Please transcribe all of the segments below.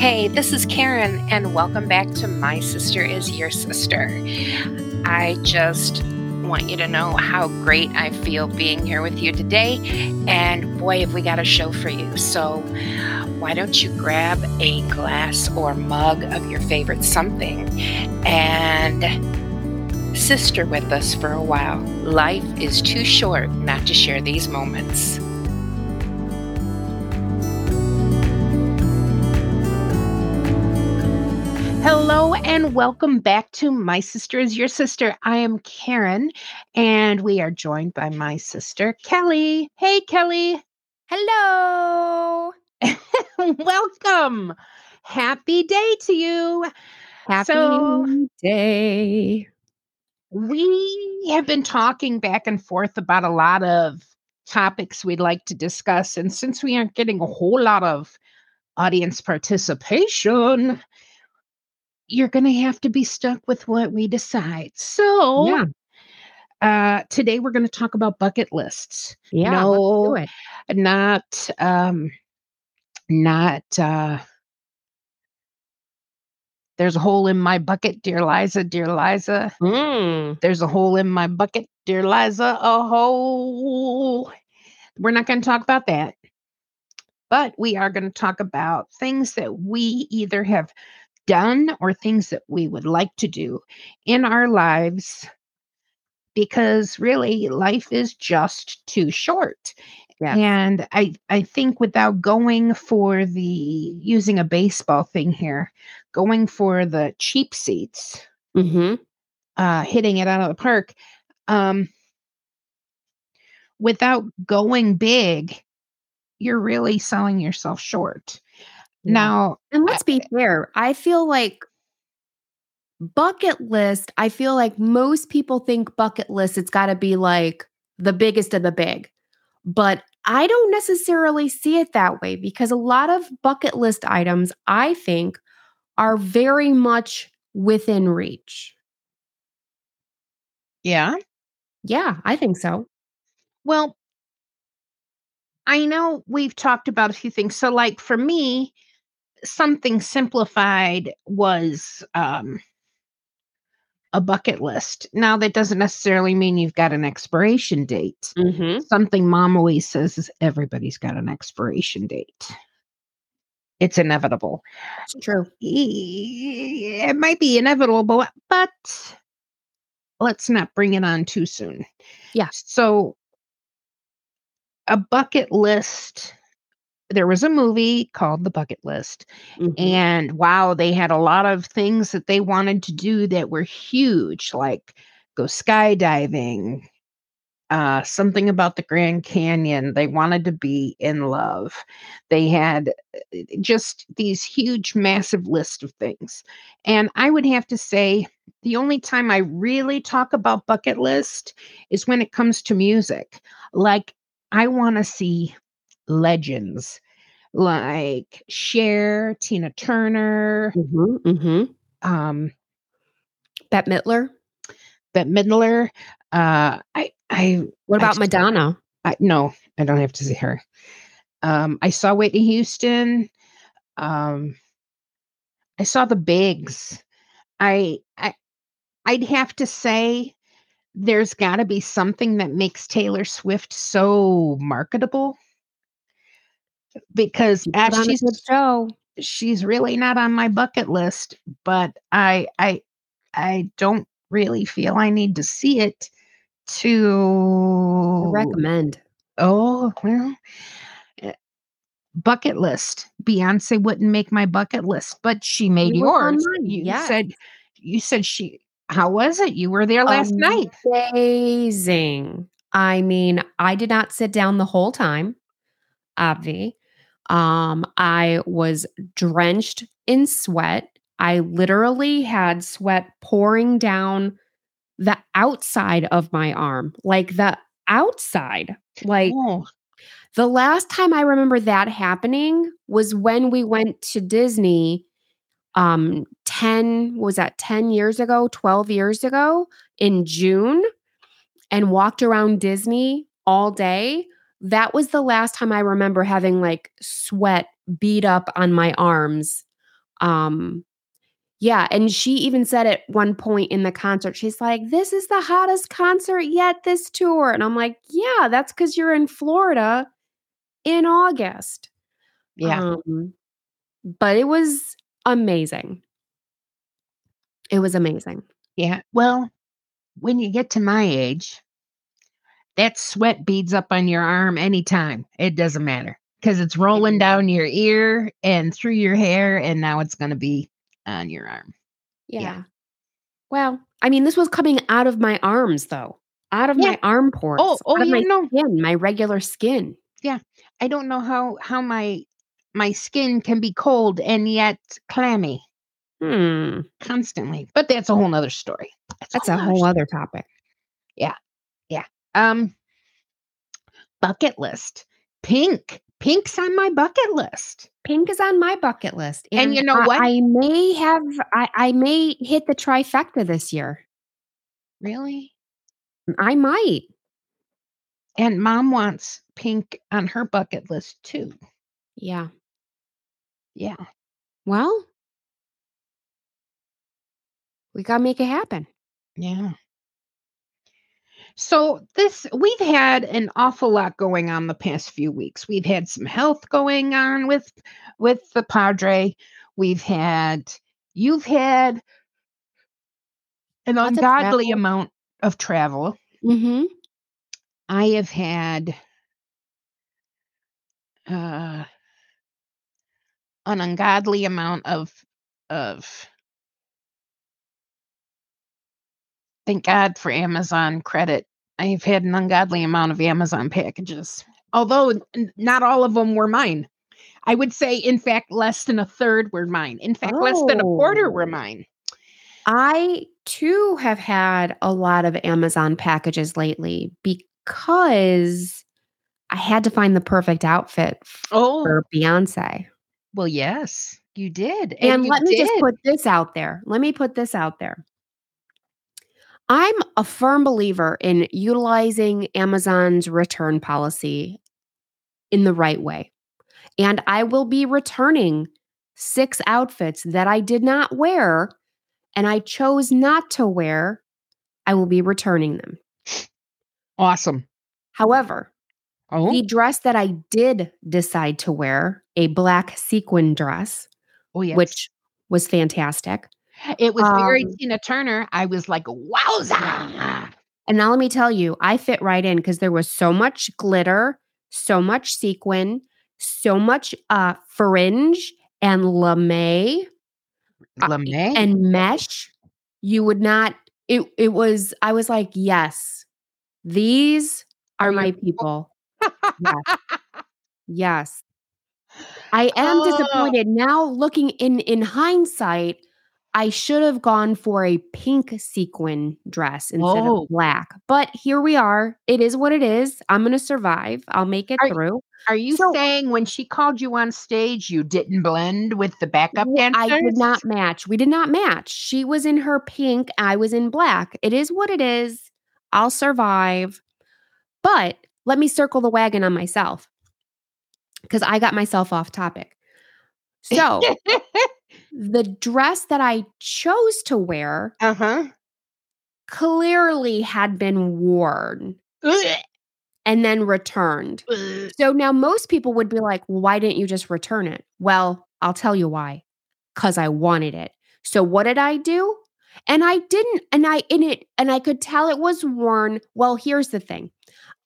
Hey, this is Karen, and welcome back to My Sister is Your Sister. I just want you to know how great I feel being here with you today. And boy, have we got a show for you. So, why don't you grab a glass or mug of your favorite something and sister with us for a while? Life is too short not to share these moments. Hello and welcome back to My Sister is Your Sister. I am Karen and we are joined by my sister, Kelly. Hey, Kelly. Hello. welcome. Happy day to you. Happy so, day. We have been talking back and forth about a lot of topics we'd like to discuss. And since we aren't getting a whole lot of audience participation, you're going to have to be stuck with what we decide. So, yeah. Uh, today we're going to talk about bucket lists. Yeah, no, not um, not uh, there's a hole in my bucket, dear Liza, dear Liza. Mm. There's a hole in my bucket, dear Liza, a hole. We're not going to talk about that. But we are going to talk about things that we either have done or things that we would like to do in our lives because really life is just too short. Yeah. And I I think without going for the using a baseball thing here, going for the cheap seats, mm-hmm. uh, hitting it out of the park, um, without going big, you're really selling yourself short. Now, and let's be fair, I feel like bucket list, I feel like most people think bucket list, it's got to be like the biggest of the big. But I don't necessarily see it that way because a lot of bucket list items, I think, are very much within reach. Yeah. Yeah, I think so. Well, I know we've talked about a few things. So, like for me, something simplified was um, a bucket list. Now, that doesn't necessarily mean you've got an expiration date. Mm-hmm. Something mom always says is everybody's got an expiration date. It's inevitable. It's true. It might be inevitable, but let's not bring it on too soon. Yeah. So, a bucket list there was a movie called The Bucket List. Mm-hmm. And wow, they had a lot of things that they wanted to do that were huge, like go skydiving, uh, something about the Grand Canyon. They wanted to be in love. They had uh, just these huge, massive list of things. And I would have to say, the only time I really talk about bucket list is when it comes to music. Like, I want to see legends like Cher, Tina Turner, mm-hmm, mm-hmm. um, Bette Midler. Bette Midler. Uh, I, I. What about I, Madonna? I, no, I don't have to see her. Um, I saw Whitney Houston. Um, I saw the Bigs. I, I, I'd have to say, there's got to be something that makes Taylor Swift so marketable because as she's show, she's really not on my bucket list, but I I I don't really feel I need to see it to recommend. Oh, well, eh, bucket list. Beyonce wouldn't make my bucket list, but she made you yours. You yes. said you said she how was it? You were there last Amazing. night. Amazing. I mean, I did not sit down the whole time, Obvi. Um, I was drenched in sweat. I literally had sweat pouring down the outside of my arm, like the outside. Like oh. the last time I remember that happening was when we went to Disney um 10 was that 10 years ago 12 years ago in june and walked around disney all day that was the last time I remember having like sweat beat up on my arms Um, yeah, and she even said at one point in the concert, she's like, "This is the hottest concert yet this tour." And I'm like, "Yeah, that's cuz you're in Florida in August." Yeah. Um, but it was amazing. It was amazing. Yeah. Well, when you get to my age, that sweat beads up on your arm anytime. It doesn't matter because it's rolling down your ear and through your hair, and now it's going to be on your arm. Yeah. Yeah. Well, I mean, this was coming out of my arms though. Out of Yeah. my arm ports. Oh, oh, of my yeah, no. skin, my regular skin. Yeah, I don't know how how my my skin can be cold and yet clammy Hmm. constantly. But that's a whole nother story. That's a nother whole other topic. Um, bucket list. Pink. Pink's on my bucket list. Pink is on my bucket list. And you know I- what? I may have I, I may hit the trifecta this year. Really? I might. And mom wants pink on her bucket list too. Yeah. Yeah. Well, we gotta make it happen. Yeah. So this we've had an awful lot going on the past few weeks. We've had some health going on with with the Padre. We've had you've had an Lots ungodly travel. amount of travel. Mm-hmm. I have had uh, an ungodly amount of of thank God for Amazon credit. I've had an ungodly amount of Amazon packages, although not all of them were mine. I would say, in fact, less than a third were mine. In fact, less than a quarter were Oh. mine. I too have had a lot of Amazon packages lately because I had to find the perfect outfit Oh, for Beyonce. well, yes, you did. And, you let me just put this out there. Let me put this out there. I'm a firm believer in utilizing Amazon's return policy in the right way. And I will be returning six outfits that I did not wear and I chose not to wear. I will be returning them. awesome. However, Oh, the dress that I did decide to wear, a black sequin dress, oh yes. which was fantastic. It was very Um, Tina Turner. I was like, wowza. And now let me tell you, I fit right in because there was so much glitter, so much sequin, so much uh fringe and lame uh, and mesh. You would not it it was I was like, yes, these are my people. Yes. Yes. I am Oh. disappointed now looking in in hindsight. I should have gone for a pink sequin dress instead Oh. of black. But here we are. It is what it is. I'm going to survive. I'll make it Are- through. Are you So- saying when she called you on stage, you didn't blend with the backup dancers? I did not match. We did not match. She was in her pink, I was in black. It is what it is. I'll survive. But let me circle the wagon on myself because I got myself off topic. So, the dress that I chose to wear uh huh. clearly had been worn and then returned. So now most people would be like, well, why didn't you just return it? Well, I'll tell you why. Because I wanted it. So what did I do? And I didn't, and I in it, and I could tell it was worn. Well, here's the thing.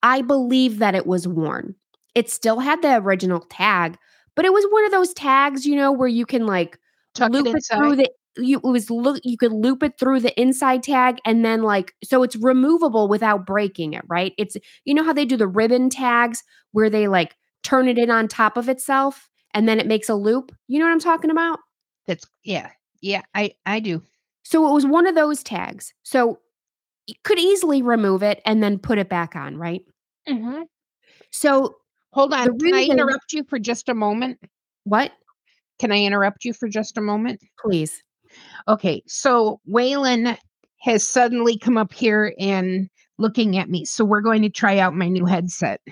I believe that it was worn. It still had the original tag, but it was one of those tags, you know, where you can like Tuck loop it it, through the you it was look you could loop it through the inside tag and then like so it's removable without breaking it right it's you know how they do the ribbon tags where they like turn it in on top of itself and then it makes a loop you know what i'm talking about That's yeah, yeah. I I do. so it was one of those tags so you could easily remove it and then put it back on right Mm-hmm. so Hold on. Can I interrupt you for just a moment? what Can I interrupt you for just a moment? please Okay, so Waylon has suddenly come up here and looking at me. So we're going to try out my new headset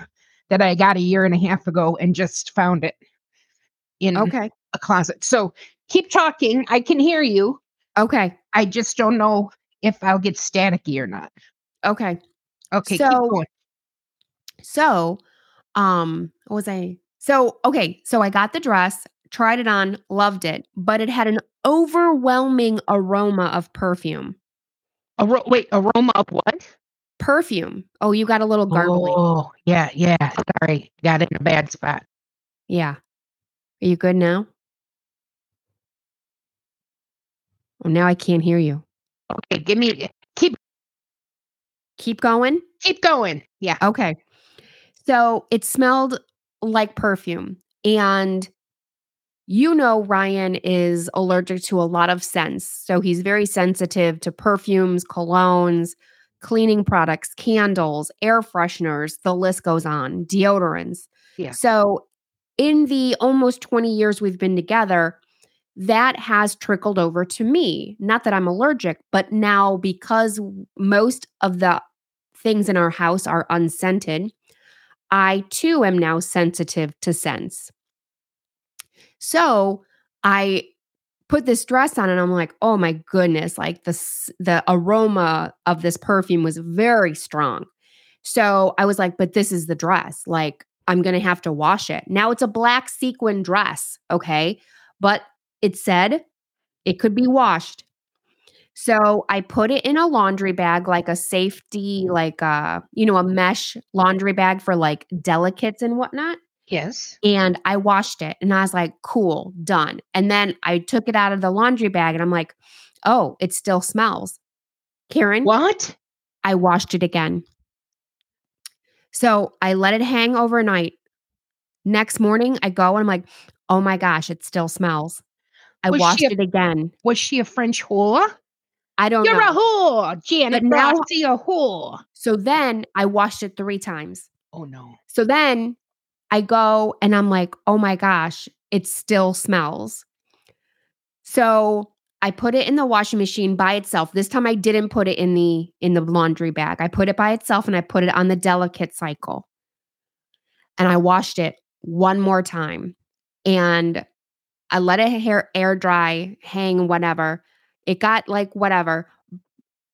that I got a year and a half ago and just found it in okay a closet. So keep talking. I can hear you. Okay. I just don't know if I'll get staticky or not. Okay. Okay, So- keep going. So, um, what was I? So, okay. So I got the dress, tried it on, loved it, but it had an overwhelming aroma of perfume. Aro- wait, aroma of what? Perfume. Oh, you got a little garbly. Oh, yeah, yeah. Sorry, got it in a bad spot. Yeah. Are you good now? Oh, now I can't hear you. Okay, give me keep Keep going. keep going. Yeah. Okay. So it smelled like perfume. And you know, Ryan is allergic to a lot of scents. So he's very sensitive to perfumes, colognes, cleaning products, candles, air fresheners. The list goes on, deodorants. Yeah. So in the almost 20 years we've been together, that has trickled over to me. Not that I'm allergic, but now because most of the things in our house are unscented, I too am now sensitive to scents. So I put this dress on and I'm like, oh my goodness, like the the aroma of this perfume was very strong. So I was like, but this is the dress. Like I'm gonna have to wash it. Now it's a black sequin dress, okay? But it said it could be washed. So I put it in a laundry bag, like a safety, like a, you know, a mesh laundry bag for like delicates and whatnot. Yes. And I washed it and I was like, cool, done. And then I took it out of the laundry bag and I'm like, oh, it still smells. Karen, What? I washed it again. So I let it hang overnight. Next morning, I go and I'm like, oh my gosh, it still smells. I Was washed a- it again. Was she a French whore? I don't know. You're know. a whore, Janice Rossi, a whore. so then I washed it three times. Oh no. So then I go and I'm like, oh my gosh, it still smells. So I put it in the washing machine by itself. This time I didn't put it in the in the laundry bag. I put it by itself and I put it on the delicate cycle. And I washed it one more time. And I let it hair air dry, hang, whatever. It got like whatever.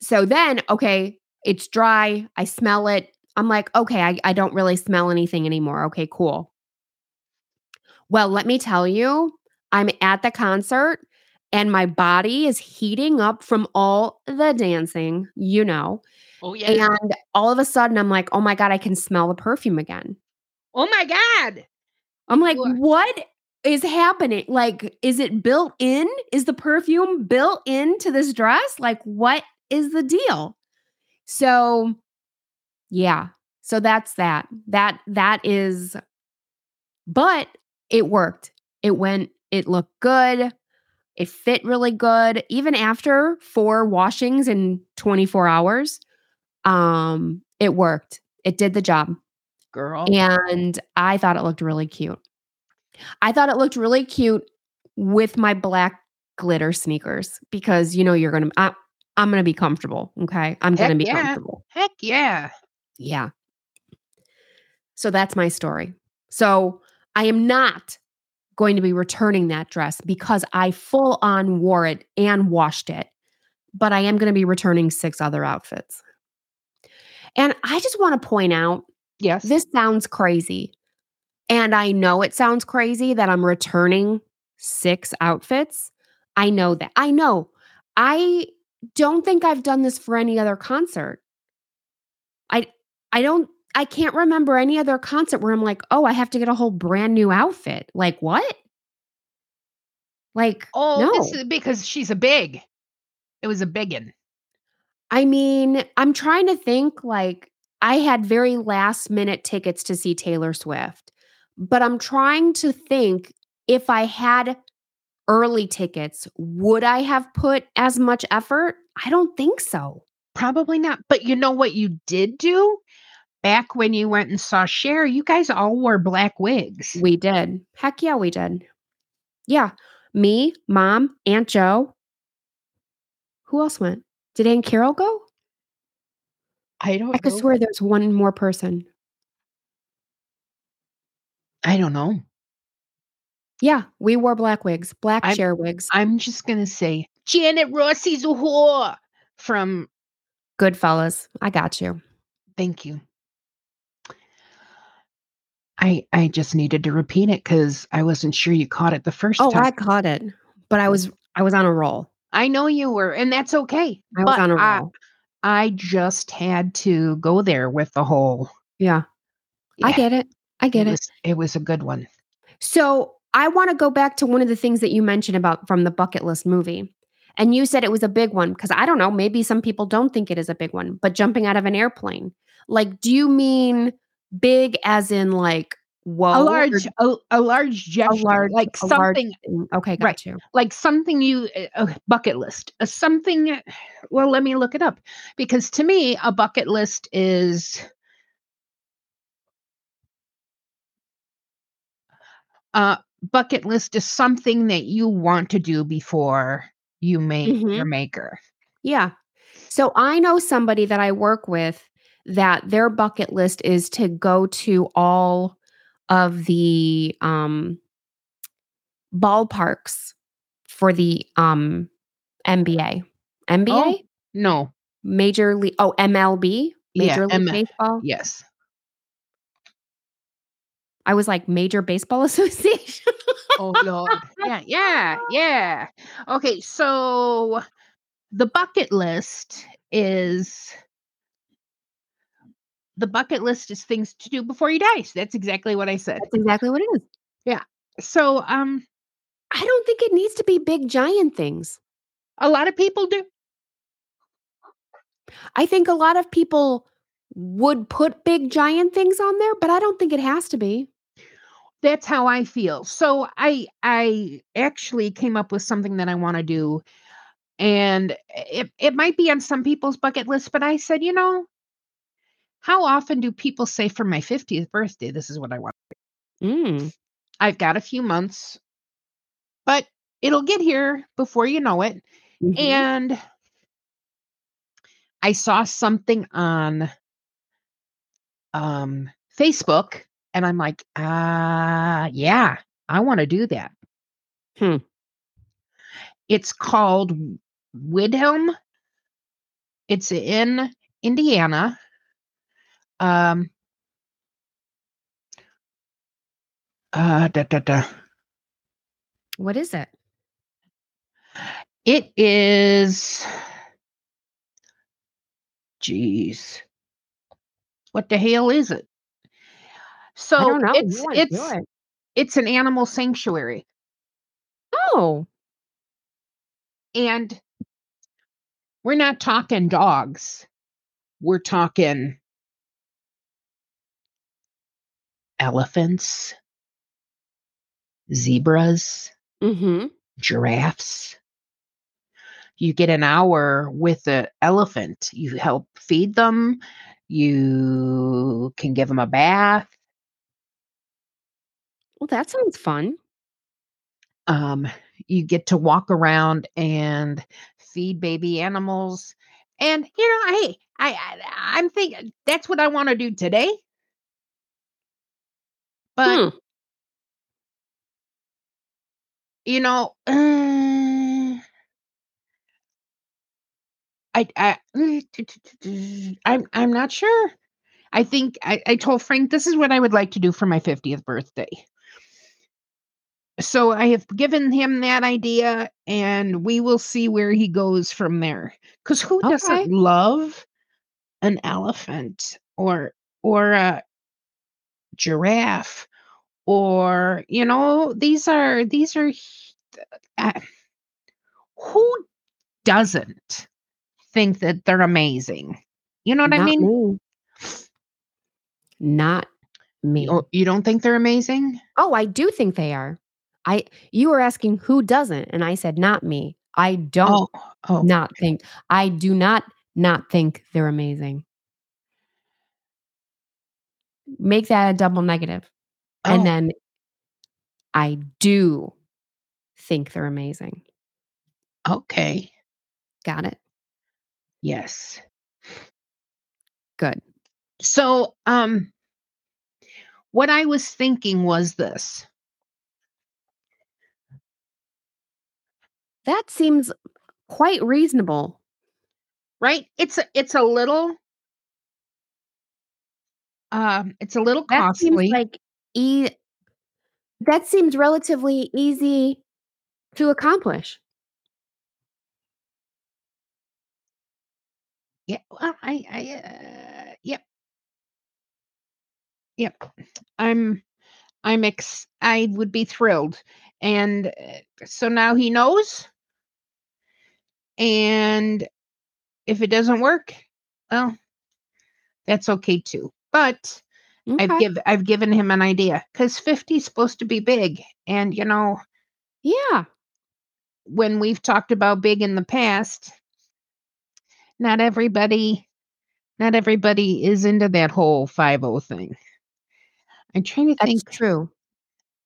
So then, okay, it's dry. I smell it. I'm like, okay, I, I don't really smell anything anymore. Okay, cool. Well, let me tell you, I'm at the concert and my body is heating up from all the dancing, you know. Oh yeah. And all of a sudden, I'm like, oh my God, I can smell the perfume again. Oh my God. I'm like, What? what is happening? Like, is it built in? Is the perfume built into this dress? Like, what is the deal? So, yeah. So that's that. That that is but it worked. It went it looked good. It fit really good even after four washings in 24 hours. Um it worked. It did the job Girl. and I thought it looked really cute. I thought it looked really cute with my black glitter sneakers because you know you're gonna. I, I'm gonna be comfortable. Okay, I'm gonna be yeah. comfortable. Heck yeah. Yeah. So that's my story. So I am not going to be returning that dress because I full on wore it and washed it, but I am going to be returning six other outfits. And I just want to point out Yes. this sounds crazy. And I know it sounds crazy that I'm returning six outfits. I know that. I know. I don't think I've done this for any other concert. I don't I can't remember any other concert where I'm like, "Oh, I have to get a whole brand new outfit." Like, what? Like, oh, no. this is because she's a big. It was a biggin. I mean, I'm trying to think like I had very last minute tickets to see Taylor Swift, but I'm trying to think if I had early tickets, would I have put as much effort? I don't think so. Probably not. But you know what you did do? Back when you went and saw Cher, you guys all wore black wigs. We did. Heck yeah, we did. Yeah. Me, mom, Aunt Joe. Who else went? Did Aunt Carol go? I don't I could know. swear there's one more person. I don't know. Yeah, we wore black wigs, black I'm- Cher wigs. I'm just gonna say Janice Rossi's a whore from Goodfellas. I got you. Thank you. I I just needed to repeat it because I wasn't sure you caught it the first Oh, time. Oh, I caught it, but I was I was on a roll. I know you were, and that's okay. I was on a roll. I just had to go there with the whole. yeah, I get it. I get it it. was, it was a good one. So I want to go back to one of the things that you mentioned about from the bucket list movie. And you said it was a big one because I don't know, maybe some people don't think it is a big one, but jumping out of an airplane. Like, do you mean big as in like, whoa? a large, a, a large gesture, large- like a large something. Okay, got Right. you. like something you a bucket list, a something. Well, let me look it up because to me, a bucket list is uh bucket list is something that you want to do before you make Mhm. your maker. Yeah. So I know somebody that I work with that their bucket list is to go to all of the um ballparks for the um NBA. NBA? No, Major League Oh, MLB? Yeah, Major League M- Baseball? yes. I was like Major Baseball Association. Oh lord. yeah, yeah, yeah. Okay, so the bucket list is the bucket list is things to do before you die. So that's exactly what I said. That's exactly what it is. Yeah. So um I don't think it needs to be big giant things. a lot of people do. I think a lot of people would put big giant things on there, but I don't think it has to be. That's how I feel. So I I actually came up with something that I want to do and it it might be on some people's bucket list, but I said, you know, how often do people say for my 50th birthday this is what I want? Mm. I've got a few months, but it'll get here before you know it. Mhm. And I saw something on um Facebook and I'm like, uh yeah, I want to do that. Hmm. It's called Widhelm. It's in Indiana. Um uh da, da, da. What is it? It is. Jeez. What the hell is it? So I don't know. it's it's it. it's an animal sanctuary, Oh, and we're not talking dogs. We're talking elephants, zebras, mm-hmm. giraffes. You get an hour with the elephant. You help feed them. You can give them a bath. Well, that sounds fun. Um, you get to walk around and feed baby animals. And you know, hey, I, I I'm thinking that's what I want to do today. But Hmm. you know, uh, I I I'm I'm not sure. I think I, I told Frank this is what I would like to do for my 50th birthday. So I have given him that idea and we will see where he goes from there. Cuz who Okay. doesn't love an elephant or or a giraffe or you know these are these are uh, who doesn't think that they're amazing you know what i Not mean me. Not me. you, you don't think they're amazing Oh, I do think they are. I you were asking who doesn't, and I said not me. I don't oh oh not think. I do not not think they're amazing. Make that a double negative, oh, and then I do think they're amazing. okay Got it. yes Good. so um what i was thinking was this that seems quite reasonable. Right? It's a it's a little um, it's a little That seems costly. like e that seems relatively easy to accomplish. Yeah, well, I I, uh, yep. Yep. I'm I'm ex I would be thrilled, and, uh, so now he knows and if it doesn't work, well, that's okay too, but I've give I've given him an idea, 'cause 50 is supposed to be big, and, you know Yeah. when we've talked about big in the past not everybody not everybody is into that whole 50 thing. I'm trying to That's think true.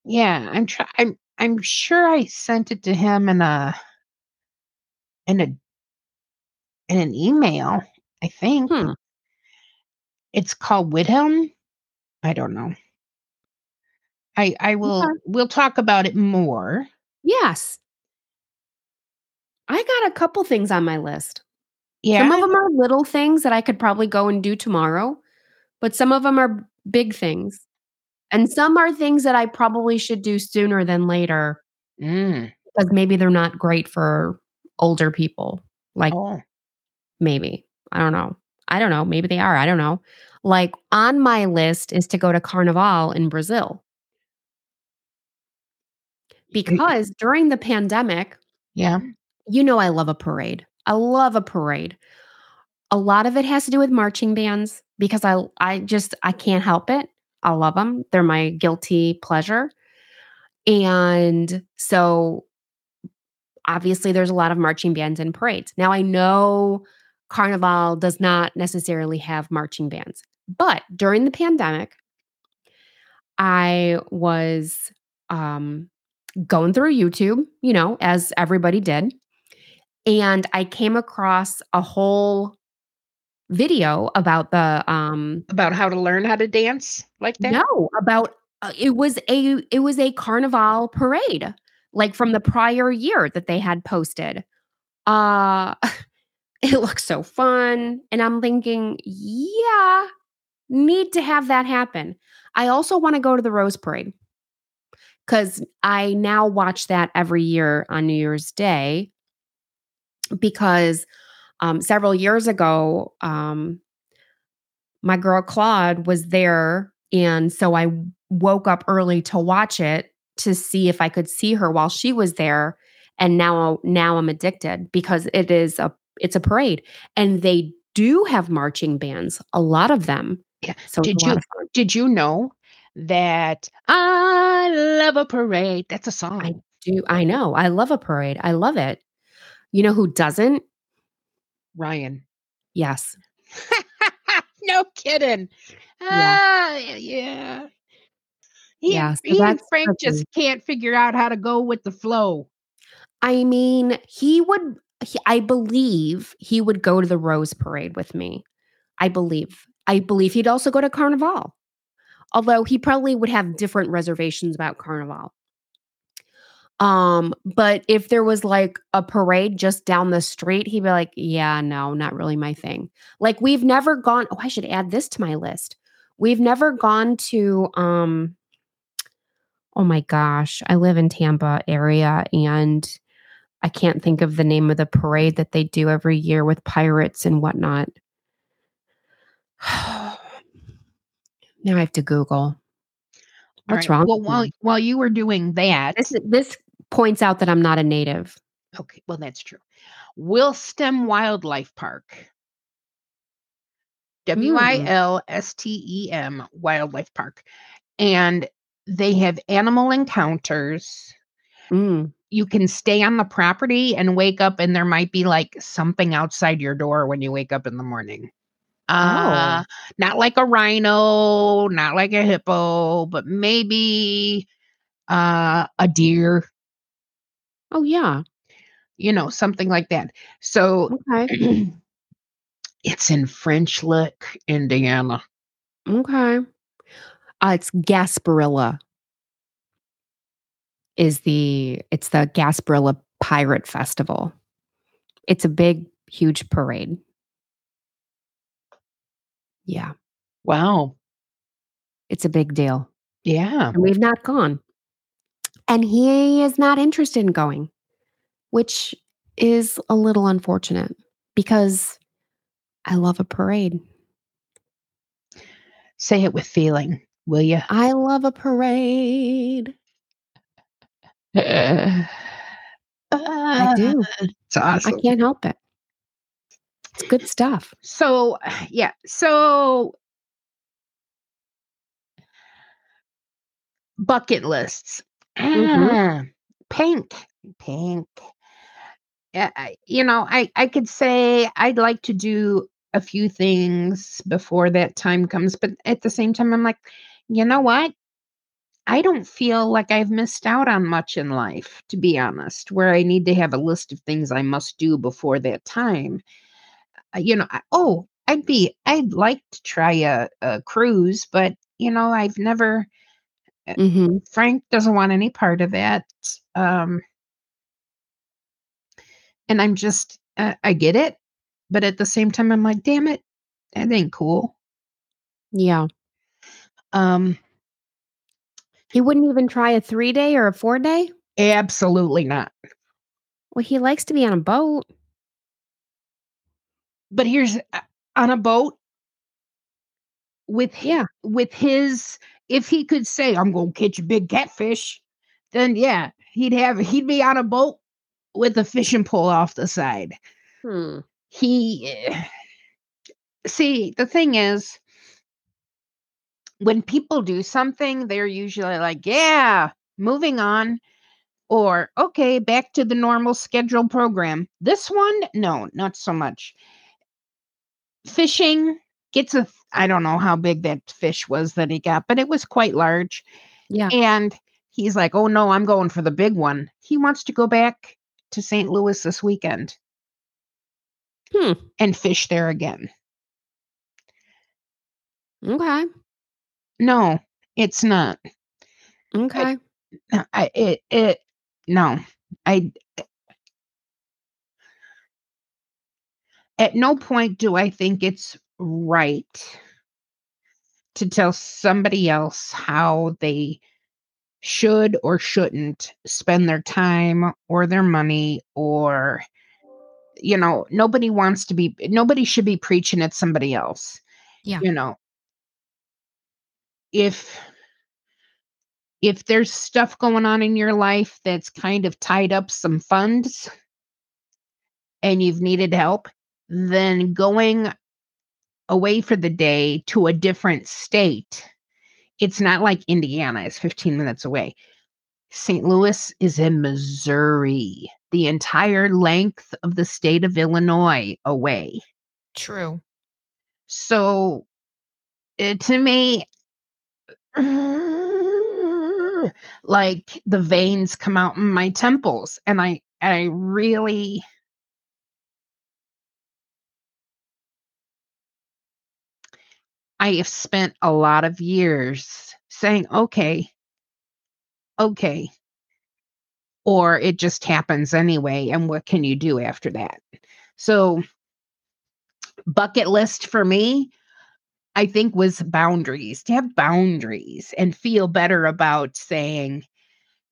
Yeah, I'm try I'm I'm sure I sent it to him in a in a in an email, I think. Hmm. It's called Wilhelm? I don't know. I I will Okay. we'll talk about it more. Yes. I got a couple things on my list. Yeah? Some of them are little things that I could probably go and do tomorrow, but some of them are big things, and some are things that I probably should do sooner than later Mm. 'cause maybe they're not great for older people, like Oh. maybe. I don't know. I don't know, maybe they are, I don't know. Like, on my list is to go to Carnival in Brazil. Because during the pandemic Yeah. you know I love a parade. I love a parade. A lot of it has to do with marching bands because I I just I can't help it. I love them. They're my guilty pleasure. And so obviously, there's a lot of marching bands and parades. Now I know Carnival does not necessarily have marching bands, but during the pandemic I was, um, going through YouTube, you know, as everybody did, and I came across a whole video about the, um About how to learn how to dance like that? No, about uh, it was a it was a Carnival parade, like, from the prior year that they had posted. Uh, it looks so fun, and I'm thinking, "Yeah, need to have that happen." I also wanna go to the Rose Parade because I now watch that every year on New Year's Day because, um, several years ago, um my girl Claude was there, and so I woke up early to watch it to see if I could see her while she was there, and now now I'm addicted because it is a it's a parade, and they do have marching bands, a lot of them. Yeah. So Did you did you know that I love a parade that's a song. I do I know, I love a parade, I love it. You know who doesn't? Ryan. Yes. No kidding. Yeah. Ah, yeah. He Yeah, so he and Frank tricky. just can't figure out how to go with the flow. I mean, he would he I believe he would go to the Rose Parade with me. I believe. I believe he'd also go to Carnival, although he probably would have different reservations about Carnival. Um, but if there was, like, a parade just down the street, he'd be like, "Yeah, no, not really my thing." Like, we've never gone oh, I should add this to my list. We've never gone to, um oh my gosh, I live in Tampa area, and I can't think of the name of the parade that they do every year with pirates and whatnot. Now I have to Google. What's Alright, wrong well, while me? while you were doing that This this points out that I'm not a native. Okay, well, that's true. Wilstem Wildlife Park. Hmm. W-I-L-S-T-E-M Wildlife Park, and they have animal encounters. Mm. You can stay on the property and wake up, and there might be, like, something outside your door when you wake up in the morning. Uh, Oh. not like a rhino, not like a hippo, but maybe, uh, a deer. Oh, yeah. You know, something like that. So Okay. it's in French Lick, Indiana. Okay. Uh, it's Gasparilla. Is the it's the Gasparilla pirate festival. It's a big, huge parade. Yeah. Wow. It's a big deal. Yeah. And we've not gone. And he is not interested in going, which is a little unfortunate because I love a parade. Say it with feeling, will you? I love a parade. Uh, I do. It's awesome. I can't help it. It's good stuff. So, yeah. So, bucket lists. Mhm. Ah, pink. Pink. Yeah, you know, I I could say I'd like to do a few things before that time comes, but at the same time, I'm like, you know what? I don't feel like I've missed out on much in life, to be honest, where I need to have a list of things I must do before that time. Uh, you know, I, oh, I'd be, I'd like to try a, a cruise, but you know, I've never. hmm Frank doesn't want any part of that. Um, and I'm just, uh, I get it, but at the same time, I'm like, damn it, that ain't cool. Yeah. Um, He wouldn't even try a three day or a four day. absolutely not. Well, he likes to be on a boat. But here's uh, on a boat with him, Yeah. with his if he could say I'm going to catch a big catfish, then yeah, he'd have he'd be on a boat with a fishing pole off the side. Hmm. He eh, see the thing is when people do something, they're usually like, yeah, moving on. Or, okay, back to the normal schedule program. This one, no, not so much. Fishing gets a, I don't know how big that fish was that he got, but it was quite large. Yeah. And he's like, oh no, I'm going for the big one. He wants to go back to St. Louis this weekend Hmm. and fish there again. Okay. No, it's not. Okay. No, I it it no. I eh at no point do I think it's right to tell somebody else how they should or shouldn't spend their time or their money or you know nobody wants to be nobody should be preaching at somebody else Yeah. you know if if there's stuff going on in your life that's kind of tied up some funds and you've needed help, then going away for the day to a different state, it's not like Indiana is 15 minutes away. St. Louis is in Missouri, the entire length of the state of Illinois away. True. So uh, to me, like the veins come out in my temples, and I I really I have spent a lot of years saying, okay, okay, or it just happens anyway, and what can you do after that? So, bucket list for me, I think was boundaries, to have boundaries and feel better about saying,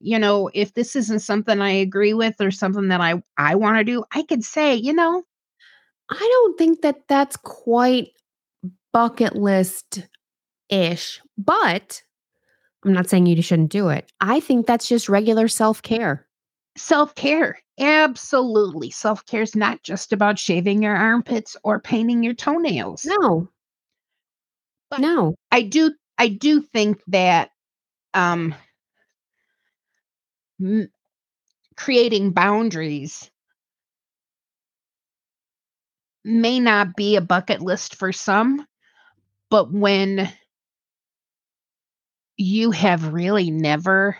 you know, if this isn't something I agree with or something that I I want to do, I could say, you know, I don't think that that's quite bucket list ish, but I'm not saying you shouldn't do it. I think that's just regular self care. self-care. Absolutely. Self-care is not just about shaving your armpits or painting your toenails. No. But- no. I do I do think that um m- creating boundaries may not be a bucket list for some but when you have really never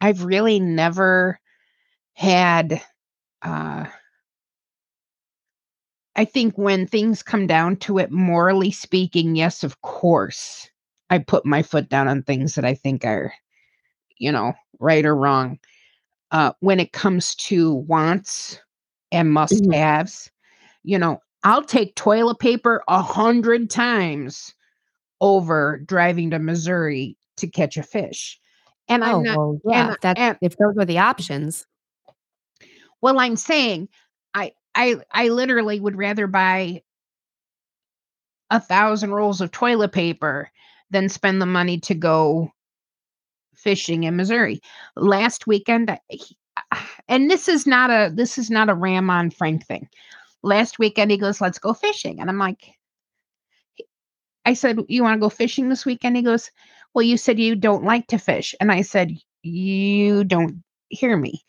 I've really never had uh I think when things come down to it, morally speaking, yes, of course, I put my foot down on things that I think are, you know, right or wrong. uh, when it comes to wants and Mhm. must haves. You know, I'll take toilet paper a hundred times over driving to Missouri to catch a fish. And Oh, I'm not, well, yeah, and, that and if those were the options. well, I'm saying I, I, I literally would rather buy a thousand rolls of toilet paper than spend the money to go fishing in Missouri. Last weekend, and this is not a this is not a ram on Frank thing. Last weekend, he goes, "Let's go fishing," and I'm like, I said, "You want to go fishing this weekend?" He goes, "Well, you said you don't like to fish," and I said, "You don't hear me."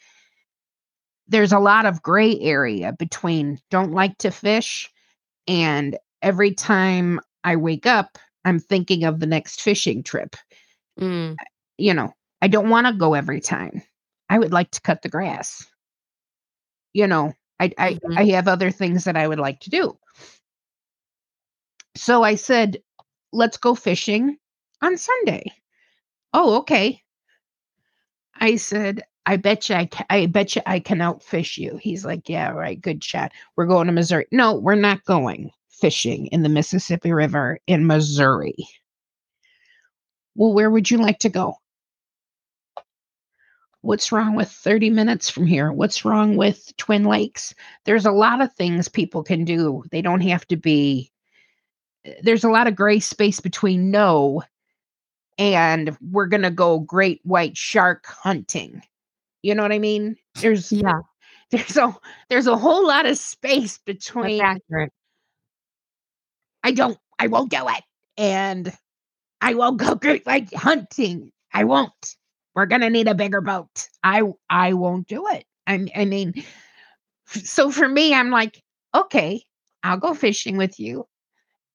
There's a lot of gray area between don't like to fish and every time I wake up, I'm thinking of the next fishing trip. Mm, You know, I don't want to go every time. I would like to cut the grass. You know, I I, Mhm. I have other things that I would like to do. So I said, let's go fishing on Sunday. Oh, okay. I said, I bet you I, ca- I bet you I can outfish you. He's like, yeah, right, good chat. We're going to Missouri. No, we're not going fishing in the Mississippi River in Missouri. Well, where would you like to go? What's wrong with 30 minutes from here? What's wrong with Twin Lakes? There's a lot of things people can do. They don't have to be, there's a lot of gray space between no and we're going to go great white shark hunting. You know what I mean? There's yeah, there's a there's a whole lot of space between accurate. I don't I won't do it and I won't go great white hunting. I won't. We're gonna need a bigger boat. I I won't do it. I I mean, so for me, I'm like, okay, I'll go fishing with you.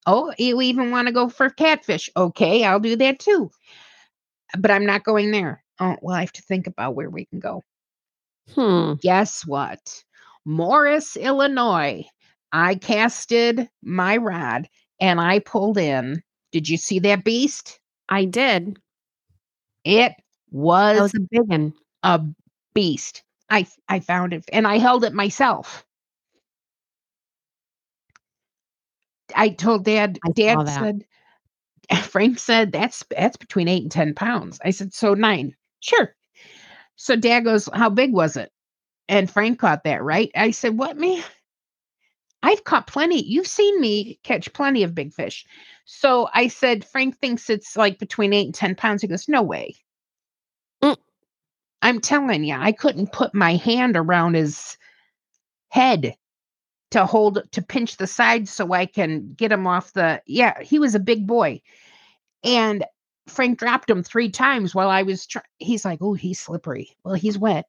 Oh, you even want to go for catfish? Okay, I'll do that too. But I'm not going there. Oh, well, I have to think about where we can go. Hmm. Guess what? Morris, Illinois. I casted my rod and I pulled in. Did you see that beast? I did. It was was a big one. a beast. I I found it and I held it myself. I told Dad. I Dad said, Frank said that's that's between eight and ten pounds. I said so nine. Sure. So Dad goes, how big was it? And Frank caught that right. I said, what me? I've caught plenty. You've seen me catch plenty of big fish. So I said, Frank thinks it's like between eight and ten pounds. He goes, no way. Mm. I'm telling you, I couldn't put my hand around his head to hold to pinch the sides so I can get him off the yeah, he was a big boy. And Frank dropped him three times while I was try- he's like, "Oh, he's slippery." Well, he's wet.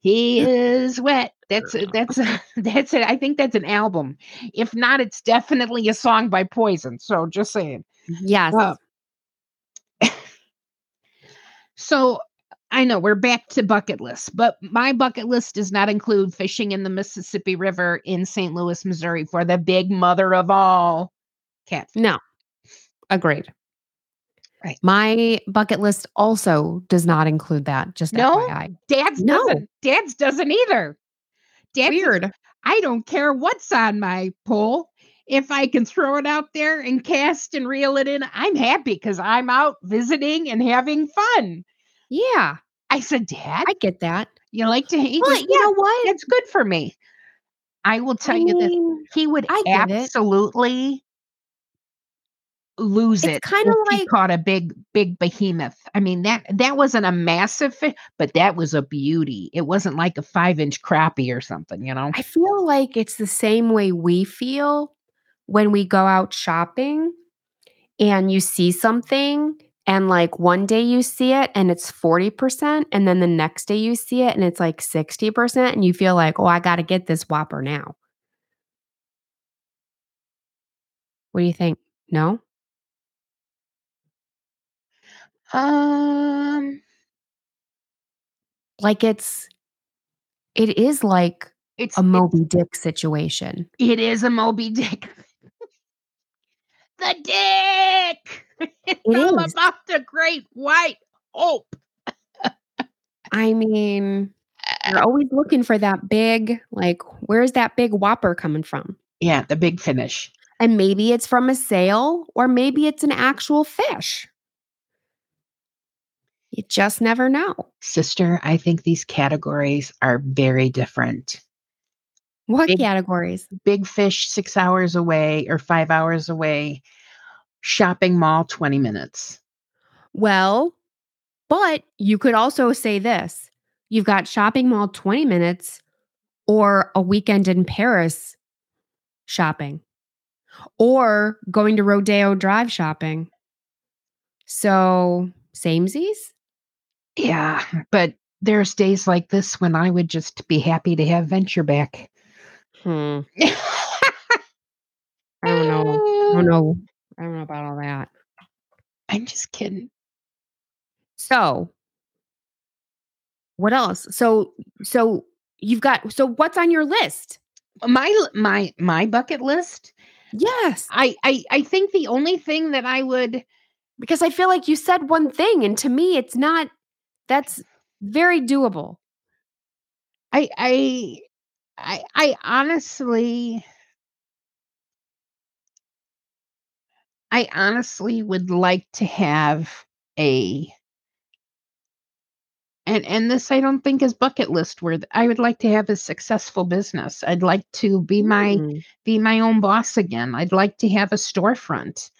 He is wet. That's that's that's it. I think that's an album. If not, it's definitely a song by Poison. So just saying. Yes. Uh, So I know we're back to bucket list, but my bucket list does not include fishing in the Mississippi River in St. Louis, Missouri for the big mother of all catfish. no. Agreed. Right. My bucket list also does not include that. Just No? FYI. Dad's No. doesn't. Dad's doesn't either. Dad's is- Weird. I don't care what's on my pole. If I can throw it out there and cast and reel it in, I'm happy because I'm out visiting and having fun. Yeah, I said, Dad, I get that. you like to he Well, goes, you yeah, know what? it's good for me. I will tell I you this. he would I get it. Lose It's it kinda if he like- caught a big big behemoth i mean that that wasn't a massive fish but that was a beauty it wasn't like a five inch crappie or something you know I feel like it's the same way we feel when we go out shopping and you see something and like one day you see it and it's 40% and then the next day you see it and it's like 60% and you feel like, "Oh, I got to get this whopper now." What do you think? No? Um Like it's it is like it's a Moby Dick situation. it is a moby dick the dick it's It all is. about the great white hope I mean, You're always looking for that big, like, where's that big whopper coming from? Yeah, the big finish. And maybe it's from a sale or maybe it's an actual fish. You just never know. Sister, I think these categories are very different. What Big- categories? Big fish, six hours away or five hours away. Shopping mall, 20 minutes. Well, but you could also say this you've got shopping mall 20 minutes or a weekend in Paris shopping or going to Rodeo Drive shopping. So, samesies? Yeah, but there's days like this when I would just be happy to have venture back. Hmm. I don't know. I don't know. I don't know about all that. I'm just kidding. So, what else? So, so you've got. So, what's on your list? My my my bucket list. Yes, I I I think the only thing that I would because I feel like you said one thing, and to me, it's not. That's very doable. I I I I honestly I honestly would like to have a and and this I don't think is bucket list worth. I would like to have a successful business. I'd like to be my Mm. be my own boss again. I'd like to have a storefront.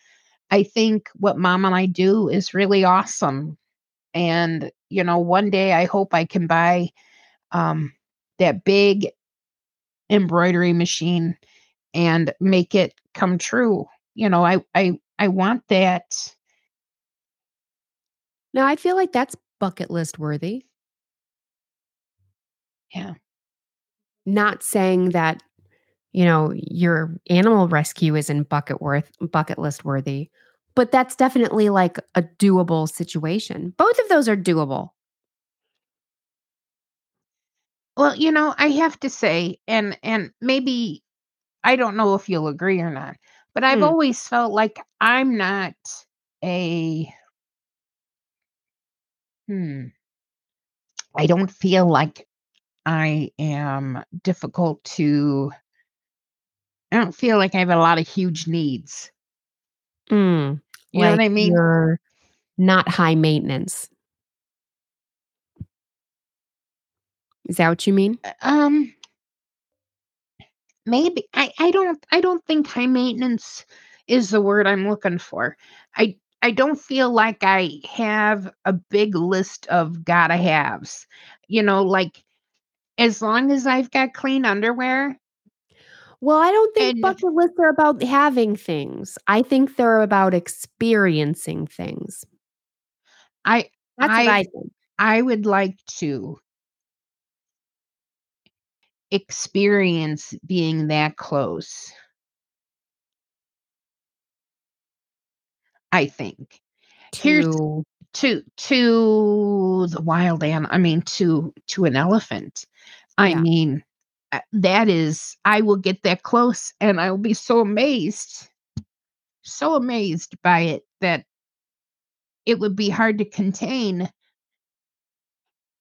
I think what mom and I do is really awesome. And, you know, one day I hope I can buy um, that big embroidery machine and make it come true. You know, I I I want that. Now, I feel like that's bucket list worthy. Yeah. Not saying that you know your animal rescue isn't bucket worth bucket list worthy, but that's definitely like a doable situation. Both of those are doable. Well, you know, I have to say, and and maybe I don't know if you'll agree or not, but I've Hmm. always felt like I'm not a hmm. I don't feel like I am difficult to I don't feel like I have a lot of huge needs. Mm, You know what I mean? You're not high maintenance. Is that what you mean? Um maybe I I don't I don't think high maintenance is the word I'm looking for. I I don't feel like I have a big list of gotta haves. You know, like as long as I've got clean underwear, Well, I don't think And- bucket lists are about having things. I think they're about experiencing things. I That's what I- I think. I would like to experience being that close. I think. Here's- To to to the wild animal i mean to to an elephant i mean that is i will get that close and i'll be so amazed so amazed by it that it would be hard to contain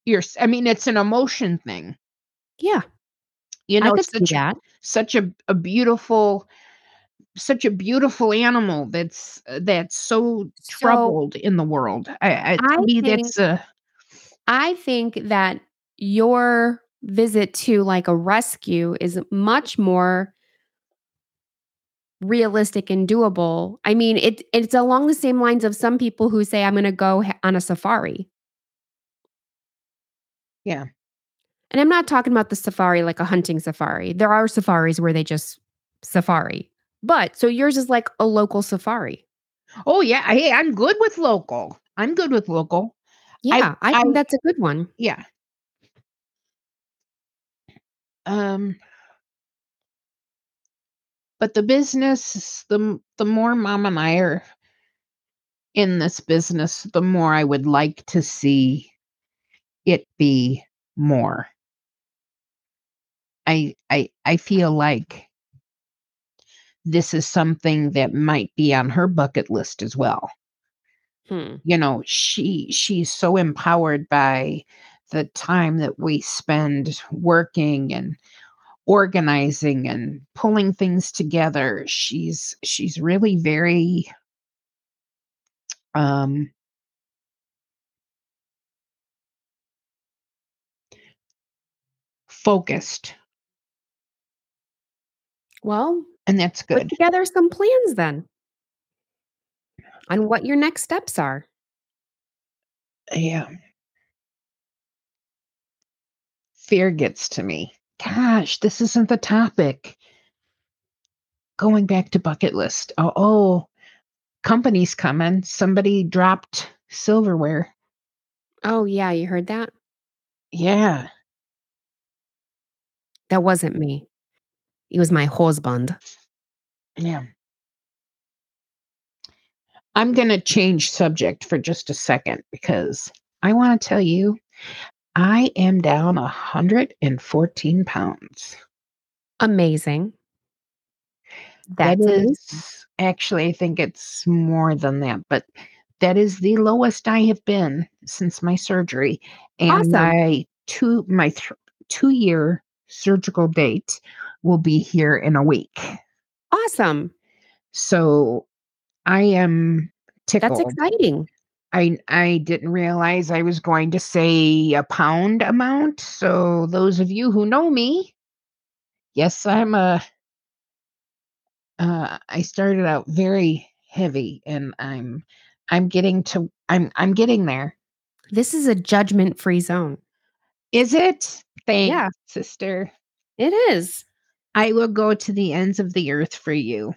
your I mean it's an emotion thing. Yeah, you I know could it's see such, a- that. such a, a beautiful such a beautiful animal that's uh, that's so So- troubled in the world. I, I, I me think- that's a I think that your visit to like a rescue is much more realistic and doable. I mean, it it's along the same lines of some people who say I'm going to go on a safari. Yeah. And I'm not talking about the safari like a hunting safari. There are safaris where they just safari. But so yours is like a local safari. Oh yeah, hey, I'm good with local. I'm good with local. Yeah, I, think I- that's a good one. Yeah. Um but the business the the more mom and I are in this business, the more I would like to see it be more. I I I feel like this is something that might be on her bucket list as well. Hmm. you know she she's so empowered by the time that we spend working and organizing and pulling things together. She's she's really very um focused Well, and that's put good. together some plans then on what your next steps are. Yeah. Fear gets to me. Gosh, this isn't the topic. Going back to bucket list. Oh, oh company's coming. Somebody dropped silverware. Oh, yeah, you heard that? Yeah. That wasn't me. It was my husband. Yeah. I'm going to change subject for just a second because I want to tell you I am down 114 pounds. Amazing. That That's actually, I think it's more than that, but that is the lowest I have been since my surgery. And Awesome. my two my th- two year surgical date will be here in a week. Awesome. So I am tickled. That's exciting. I I didn't realize I was going to say a pound amount. So those of you who know me, yes, I'm a uh I started out very heavy and I'm I'm getting to I'm I'm getting there. This is a judgment free zone. Is it? Thanks, Yeah. sister. It is. I will go to the ends of the earth for you.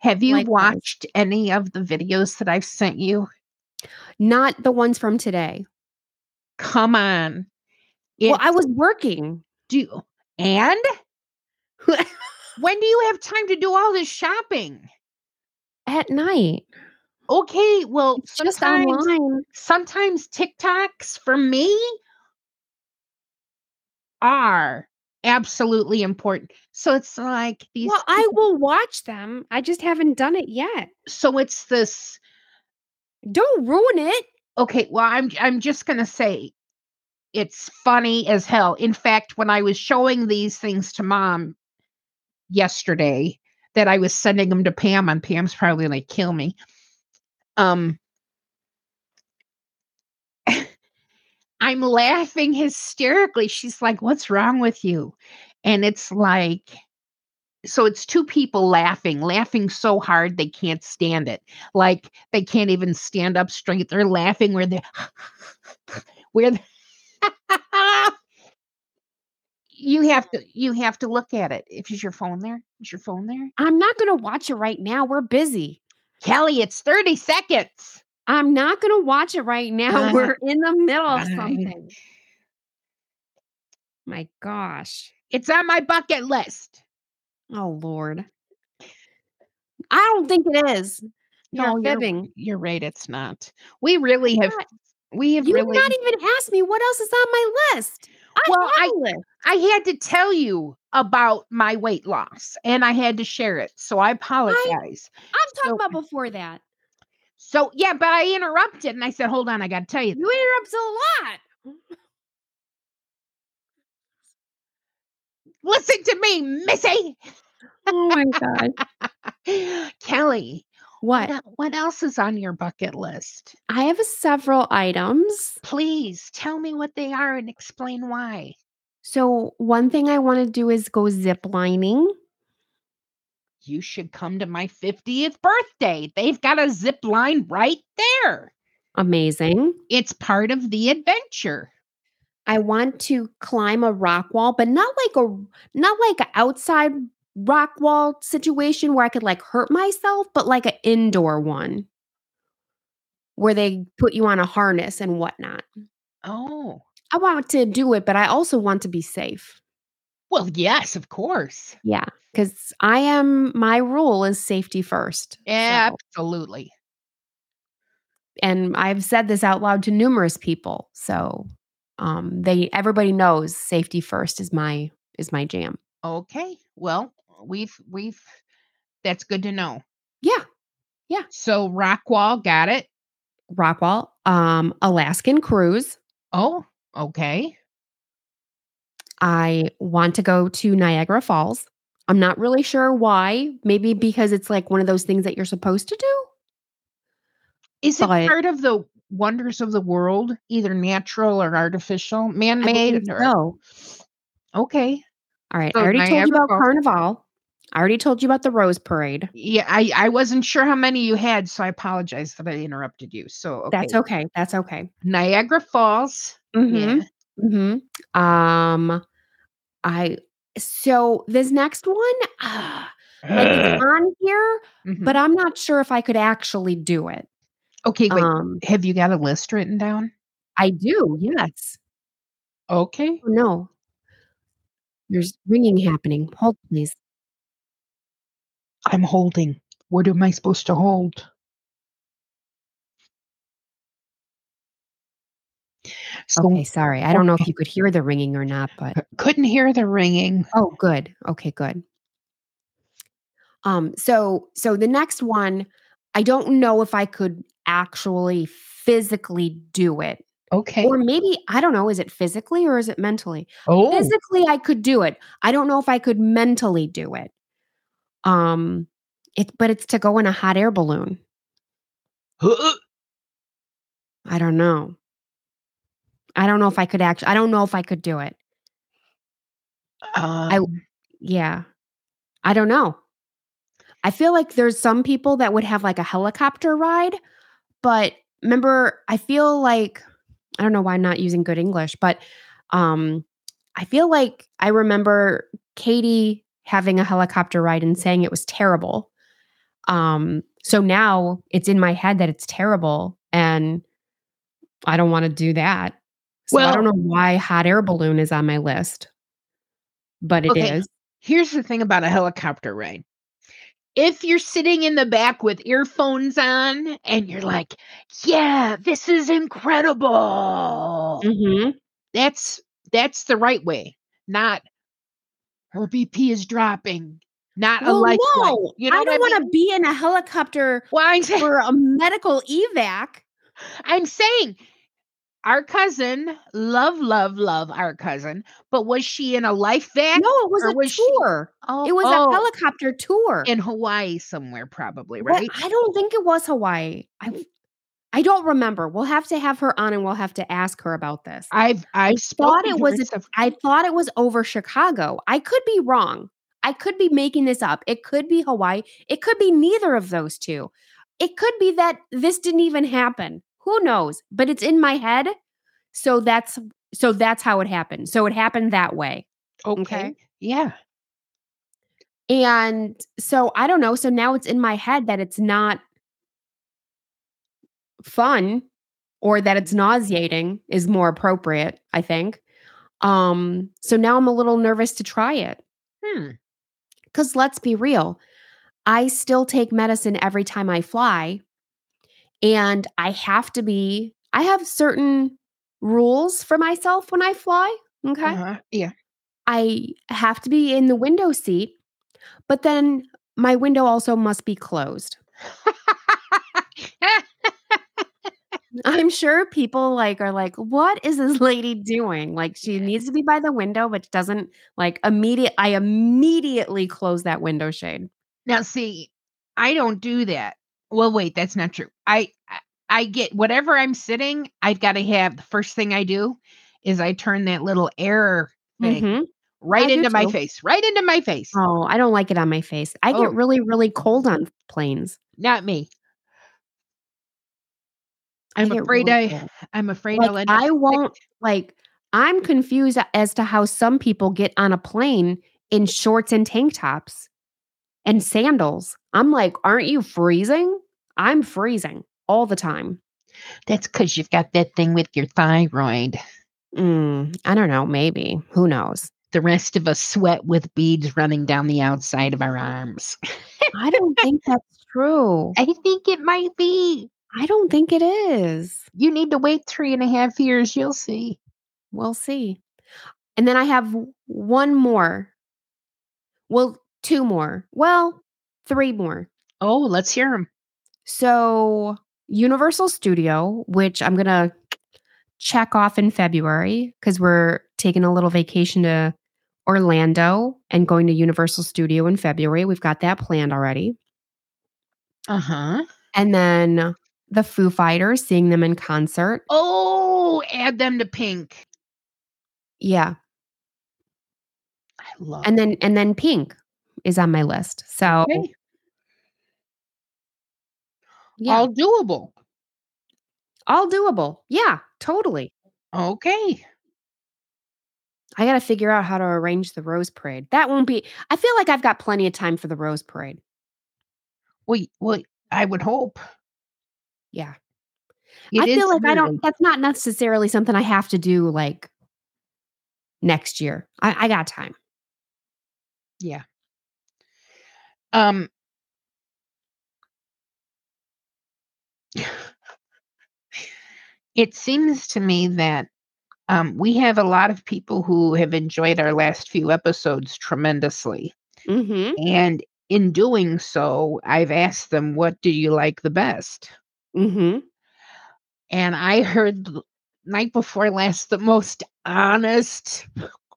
Have you Likewise. watched any of the videos that I've sent you? Not the ones from today. Come on. well, I was working. do and when do you have time to do all this shopping? At night. Okay, well, It's just sometimes online. sometimes TikToks for me are absolutely important. So it's like these Well, I will watch them. I just haven't done it yet. so it's this Don't ruin it. okay, well I'm I'm just to say it's funny as hell. In fact, when I was showing these things to mom yesterday that I was sending them to Pam and Pam's probably to kill me. Um I'm laughing hysterically. She's like, "What's wrong with you?" And it's like so it's two people laughing, laughing so hard they can't stand it. Like they can't even stand up straight. They're laughing where they where they- you have to you have to look at it. If is your phone there? Is your phone there? I'm not going to watch it right now. We're busy. Kelly, it's 30 seconds. I'm not going to watch it right now. Uh, We're in the middle of something. My gosh. It's on my bucket list. Oh, Lord. I don't think it is. You're No, you're, fibbing. you're right. It's not. We really have. What? We have You really. not even asked me what else is on my list. I Well, have I- a list. I had to tell you about my weight loss, and I had to share it. So I apologize. I'm talking so- about before that. So yeah, but I interrupted, and I said, "Hold on, I got to tell you." You interrupted a lot. Listen to me, Missy. Oh my God. Kelly, What? what, else is on your bucket list? I have several items. Please tell me what they are and explain why. So, one thing I want to do is go zip lining. You should come to my 50th birthday. They've got a zip line right there. Amazing. It's part of the adventure. I want to climb a rock wall, but not like a not like an outside rock wall situation where I could like hurt myself, but like an indoor one where they put you on a harness and whatnot. Oh, I want to do it, but I also want to be safe. well, yes, of course. Yeah, because I am my rule is safety first. So- Absolutely. and I've said this out loud to numerous people. So um they everybody knows safety first is my is my jam. Okay. Well, we've we've that's good to know. Yeah. Yeah. So Rockwall got it. Rockwall, um, Alaskan cruise. Oh, Okay. I want to go to Niagara Falls. I'm not really sure why. Maybe because it's like one of those things that you're supposed to do. Is it part of the wonders of the world, either natural or artificial, man-made? believe Or, so. okay. All right. So I already told you about. Carnival. I already told you about the Rose Parade. Yeah, I, I wasn't sure how many you had, so I apologize that I interrupted you. So okay. That's okay. That's okay. Niagara Falls. Mm-hmm. Mm-hmm. Um, I so this next one, ah, like it's on here, Mhm. but I'm not sure if I could actually do it. Okay, wait. Um, have you got a list written down? I do. Yes. Okay. Oh, no. There's ringing happening. Hold, please. I'm holding. What am I supposed to hold? So Okay, sorry. I don't know if you could hear the ringing or not, but couldn't hear the ringing. oh, good. Okay, good. Um, so so the next one, I don't know if I could actually physically do it. Okay. Or maybe I don't know, is it physically or is it mentally? oh, Physically I could do it. I don't know if I could mentally do it. Um it but it's to go in a hot air balloon. I don't know. I don't know if I could actually I don't know if I could do it. um, Yeah. I don't know. I feel like there's some people that would have like a helicopter ride, but remember, I feel like I don't know why I'm not using good English, but um I feel like I remember Katie having a helicopter ride and saying it was terrible. Um so now it's in my head that it's terrible and I don't want to do that. So I don't know why hot air balloon is on my list. But it is. Okay. here's the thing about a helicopter ride. If you're sitting in the back with earphones on and you're like, yeah, this is incredible. Mm-hmm. That's that's the right way. Not her BP is dropping. Not a life no, You know I don't want to be in a helicopter Well, I'm saying, for a medical evac. I'm saying our cousin, love, love, love our cousin, but was she in a life van? No, it was a was she- tour. Oh, it was oh, a helicopter tour. in Hawaii somewhere, probably, right? I don't think it was Hawaii. I I don't remember. We'll have to have her on and we'll have to ask her about this. I've I've thought it was I thought it was over Chicago. I could be wrong. I could be making this up. It could be Hawaii. It could be neither of those two. It could be that this didn't even happen. Who knows? But it's in my head. So that's so that's how it happened. So it happened that way. okay. okay. Yeah. And so I don't know. So now it's in my head that it's not fun or that it's nauseating is more appropriate, I think. Um so now I'm a little nervous to try it. Hmm. Cuz let's be real. I still take medicine every time I fly and I have to be I have certain rules for myself when I fly, okay? Uh-huh. Yeah. I have to be in the window seat, but then my window also must be closed. I'm sure people like are like, what is this lady doing? Like she needs to be by the window, but doesn't like immediate I immediately close that window shade. now, see, I don't do that. Well, wait, that's not true. I I, get whatever I'm sitting. I've got to have the first thing I do is I turn that little air thing Mhm. right I into my face, right into my face. Oh, I don't like it on my face. I Oh. get really, really cold on planes. Not me. I'm afraid really I. I'm afraid I'll end up I won't like I'm confused as to how some people get on a plane in shorts and tank tops and sandals. I'm like, aren't you freezing? I'm freezing all the time. That's because you've got that thing with your thyroid. Mm, I don't know, maybe. Who knows? The rest of us sweat with beads running down the outside of our arms. I don't think that's true. I think it might be. I don't think it is. You need to wait three and a half years. You'll see. We'll see. And then I have one more. Well, two more. Well, three more. Oh, let's hear them. So, Universal Studio, which I'm going to check off in February because we're taking a little vacation to Orlando and going to Universal Studio in February. We've got that planned already. Uh huh. And then the Foo Fighters, seeing them in concert. Oh, add them to Pink. Yeah. I love. And then and then Pink is on my list. So Okay. yeah, all doable. all doable. Yeah, totally. Okay. I got to figure out how to arrange the Rose Parade. That won't be. I feel like I've got plenty of time for the Rose Parade. Well, well, I would hope. Yeah. It I feel like I don't that's not necessarily something I have to do like next year. I, I got time. Yeah. Um. It seems to me that um, we have a lot of people who have enjoyed our last few episodes tremendously. Mm-hmm. And in doing so, I've asked them, what do you like the best? Mm-hmm. And I heard night before last the most honest,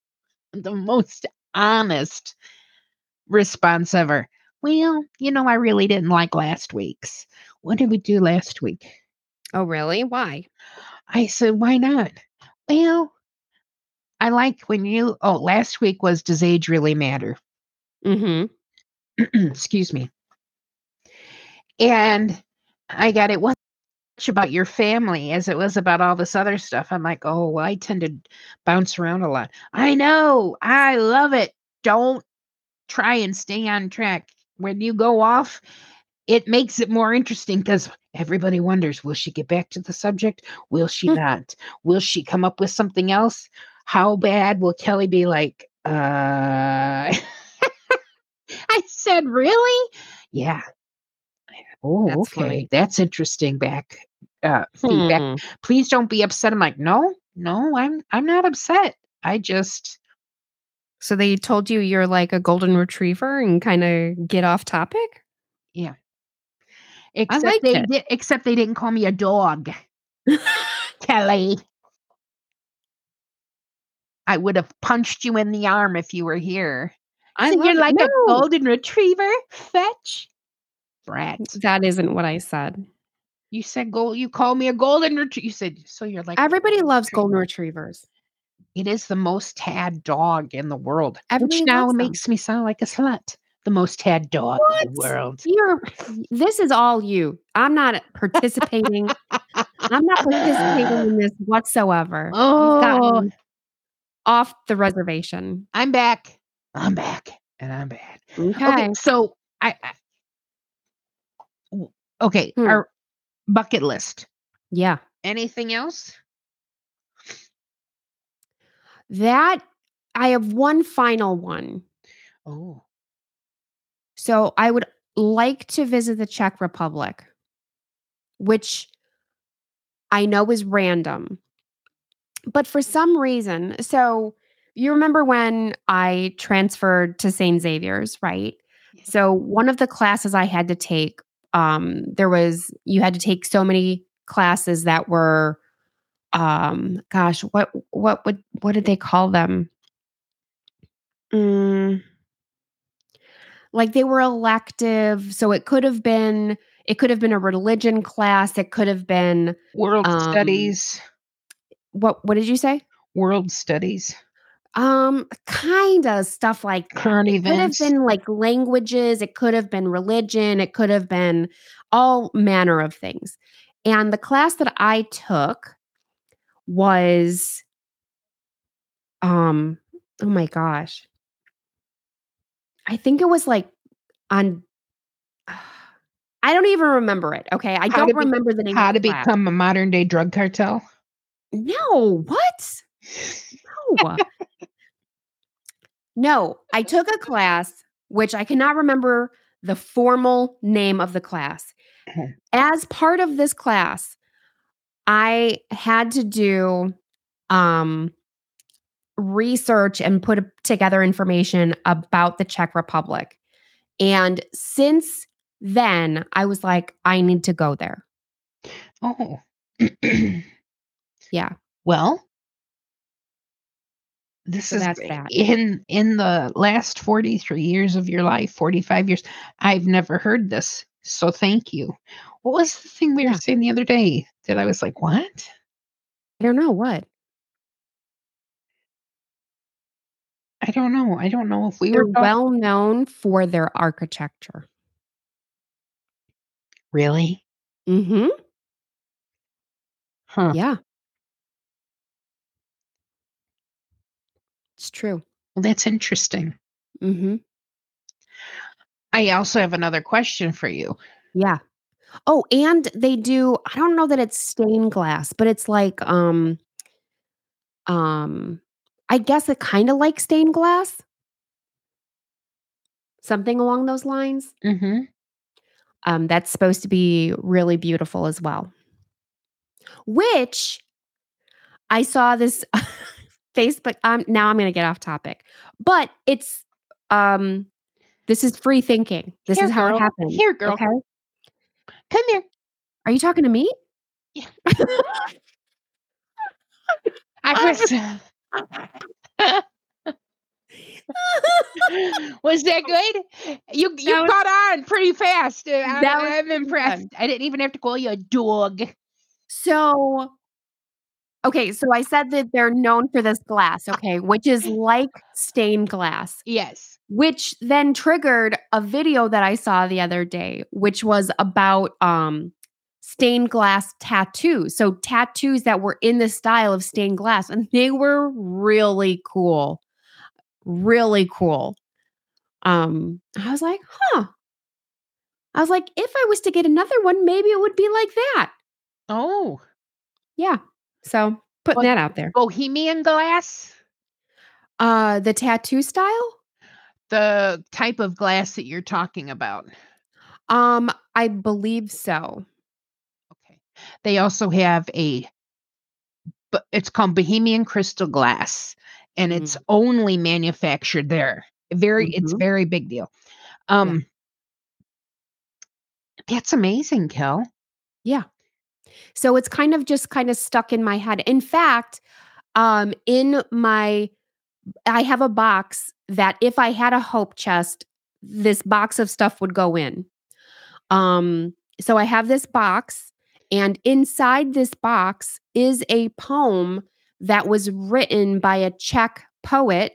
the most honest response ever. Well, you know, I really didn't like last week's. What did we do last week? Oh, really? Why? I said, why not? Well, I like when you, oh, last week was Does Age Really Matter? Mm-hmm. excuse me. And I got it wasn't much about your family as it was about all this other stuff. I'm like, oh, well, I tend to bounce around a lot. I know. I love it. Don't try and stay on track. When you go off, it makes it more interesting because everybody wonders will she get back to the subject? Will she Hmm. not? Will she come up with something else? How bad will Kelly be like, uh, I said, really? Yeah. Oh, That's okay. funny. That's interesting back uh feedback. Hmm. Please don't be upset. I'm like, no, no, I'm I'm not upset. I just So they told you you're like a golden retriever and kind of get off topic? Yeah. Except liked they it. did except they didn't call me a dog, Kelly. I would have punched you in the arm if you were here. I So you're like No, a golden retriever? Fetch. Brat. That isn't what I said. You said gold. You call me a golden retriever. You said so. You're like Everybody loves retriever. golden retrievers. It is the most tad dog in the world, which now makes me sound like a slut. The most tad dog in the world. You're this is all you. I'm not participating. I'm not participating in this whatsoever. Oh, off the reservation. I'm back. I'm back, and I'm bad. Okay. Okay, so I. okay, Hmm. our bucket list. Yeah. Anything else? That I have one final one. Oh, So I would like to visit the Czech Republic, which I know is random. But for some reason, so you remember when I transferred to St. Xavier's, right? So one of the classes I had to take, um, there was you had to take so many classes that were um gosh, what what would what did they call them? Mm, like they were elective so it could have been it could have been a religion class it could have been world Um, studies. what what did you say World studies. um kind of stuff like that. Current it could have been like languages it could have been religion it could have been all manner of things and the class that i took was um oh my gosh i think it was like on i don't even remember it okay i How don't to be- remember the name How to class. become a modern day drug cartel? no what no no i took a class which i cannot remember the formal name of the class Mhm. as part of this class i had to do um research and put together information about the czech republic and since then i was like i need to go there Oh. Yeah. Well, this So is in in the last 43 years of your life, 45 years, I've never heard this. So thank you. What was the thing we were saying the other day that I was like, "What?" I don't know what. I don't know. I don't know if we They're were well known for their architecture. really. Mm-hmm. Huh. Yeah. It's true. Well, that's interesting. Mm-hmm. I also have another question for you. Yeah. Oh, and they do I don't know that it's stained glass, but it's like, um um, I guess it kinda like stained glass? Something along those lines? Mm-hmm. Um, that's supposed to be really beautiful as well. Which I saw this Facebook um, now I'm gonna get off topic, but it's, um this is free thinking. This Here, is how girl. it happened. Here, girl. Okay? Come here. Are you talking to me? Yeah. I was Was that good? You you was- caught on pretty fast. Uh, I, That was I'm impressed. good. I didn't even have to call you a dog. So okay, so I said that they're known for this glass, okay, which is like stained glass, Yes. which then triggered a video that I saw the other day, which was about um stained glass tattoos. So tattoos that were in the style of stained glass and they were really cool. Really cool. Um I was like, "Huh." I was like, "If I was to get another one, maybe it would be like that." Oh, Yeah. So, putting Well, that out there. Bohemian glass, Uh the tattoo style? the type of glass that you're talking about. Um I believe so. Okay. They also have a but it's called Bohemian crystal glass and it's only manufactured there. Very it's Mhm. very big deal. Um That's amazing, Kel. Yeah. So it's kind of just kind of stuck in my head. In fact, um in my I have a box that if I had a hope chest, this box of stuff would go in. Um so I have this box and inside this box is a poem that was written by a Czech poet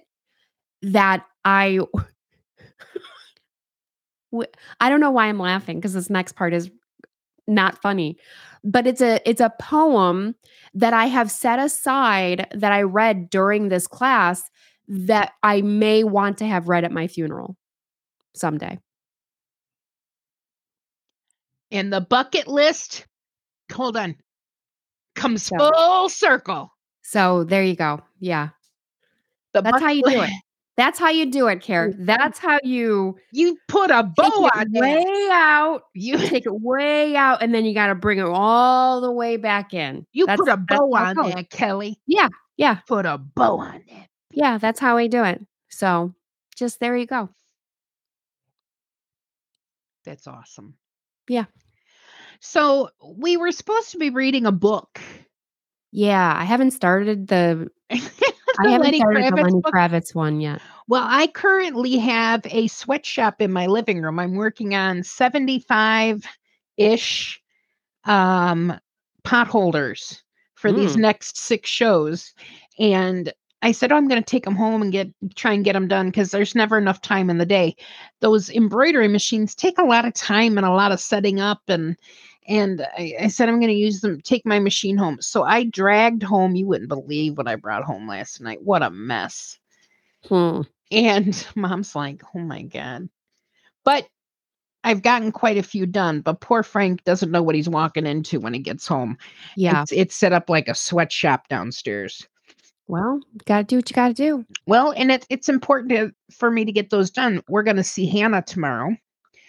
that I I don't know why I'm laughing because this next part is not funny. But it's a it's a poem that I have set aside that I read during this class that I may want to have read at my funeral someday. And the bucket list, hold on, comes So- full circle. So there you go. Yeah. The That's how you do it. That's how you do it, Care. Mm-hmm. That's how you You put a bow it on that. way out. You Take it way out, and then you got to bring it all the way back in. you That's- put a bow it on that, Kelly. Yeah, yeah. Put a bow on that. Yeah, that's how I do it. So just there you go. That's awesome. Yeah. So we were supposed to be reading a book. Yeah, I haven't started The I haven't Lenny started the Kravitz Lenny book. Kravitz one yet. Well, I currently have a sweatshop in my living room. I'm working on 75 ish um, pot holders for these Mm. next six shows. And I said, oh, I'm going to take them home and get try and get them done because there's never enough time in the day. Those embroidery machines take a lot of time and a lot of setting up and and I, I said I'm going to use them take my machine home. So I dragged home. You wouldn't believe what I brought home last night. What a mess. Hmm. And mom's like, oh my God. But I've gotten quite a few done, but poor Frank doesn't know what he's walking into when he gets home. Yeah. It's, it's set up like a sweatshop downstairs. Well, got to do what you got to do. Well, and it, it's important to, for me to get those done. We're going to see Hannah tomorrow.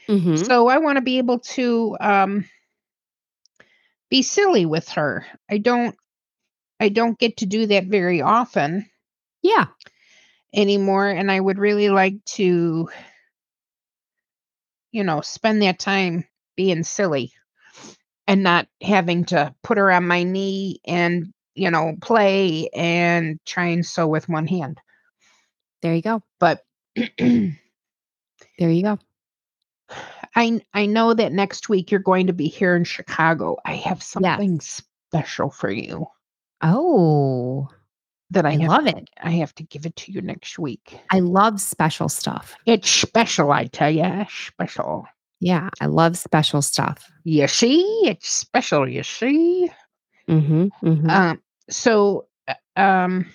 Mhm. So I want to be able to um, be silly with her. I don't I don't get to do that very often Yeah. anymore and I would really like to you know, spend that time being silly and not having to put her on my knee and you know, play and try and sew with one hand. There you go. But There you go. I I know that next week you're going to be here in Chicago. I have something special for you Oh, that I, I love it. I have to give it to you next week. I love special stuff. It's special, I tell you, special. Yeah, I love special stuff. You see, it's special. You see. Mm-hmm, mm-hmm. Um. So, uh, um,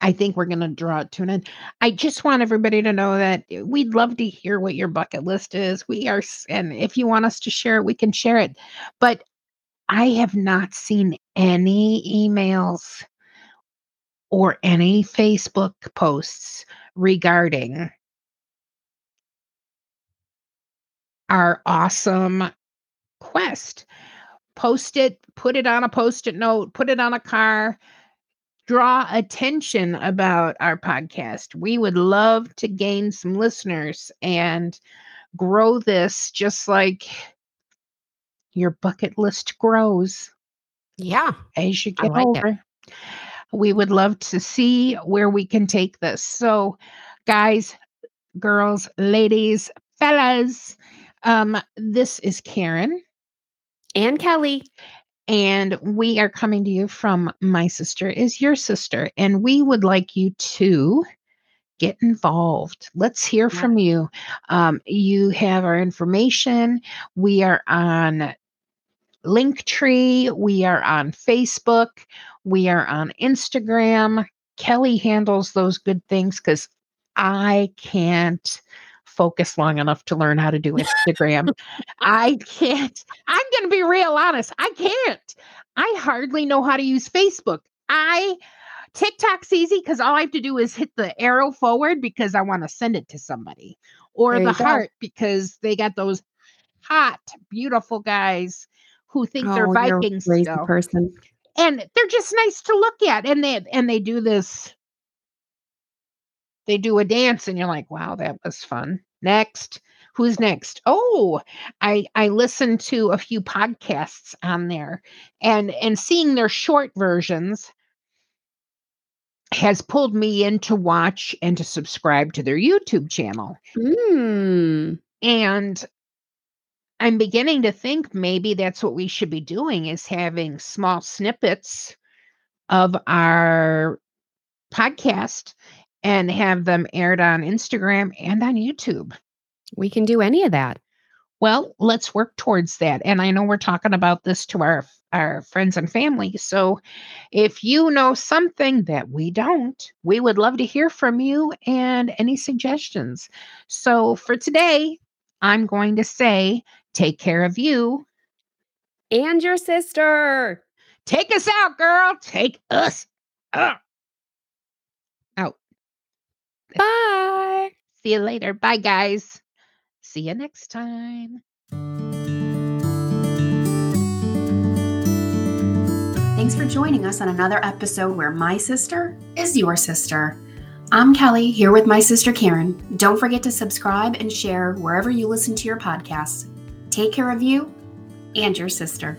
I think we're going to draw it to an end. I just want everybody to know that eh, we'd love to hear what your bucket list is. We are, and if you want us to share it, we can share it. But I have not seen any emails or any Facebook posts regarding our awesome quest. Post it, put it on a post it note, put it on a car, draw attention about our podcast. We would love to gain some listeners and grow this just like your bucket list grows yeah. as you get like it. older. We would love to see where we can take this. So, guys, girls, ladies, fellas, um, this is Karen, And Kelly. And we are coming to you from My Sister is Your Sister, and we would like you to get involved. Let's hear Yeah. from you. Um, you have our information. We are on Linktree. We are on Facebook. We are on Instagram. Kelly handles those good things because I can't focus long enough to learn how to do Instagram. I can't. I'm going to be real honest. I can't. I hardly know how to use Facebook. I TikTok's easy because all I have to do is hit the arrow forward because I want to send it to somebody, or the go. heart because they got those hot, beautiful guys who think they're Oh, a Vikings crazy still, person. and they're just nice to look at. And they and they do this. They do a dance, and you're like, "Wow, that was fun." Next, who's next? Oh, I I listened to a few podcasts on there, and and seeing their short versions has pulled me in to watch and to subscribe to their YouTube channel. Mm. And I'm beginning to think maybe that's what we should be doing is having small snippets of our podcast and have them aired on Instagram and on YouTube. We can do any of that. Well, let's work towards that. And I know we're talking about this to our our friends and family. So if you know something that we don't, we would love to hear from you and any suggestions. So for today, I'm going to say take care of you. And your sister. Take us out, girl. Take us out. Out. Bye. See you later. Bye, guys. See you next time. Thanks for joining us on another episode where my sister is your sister. I'm Kelly, here with my sister Karen. Don't forget to subscribe and share wherever you listen to your podcasts. Take care of you and your sister.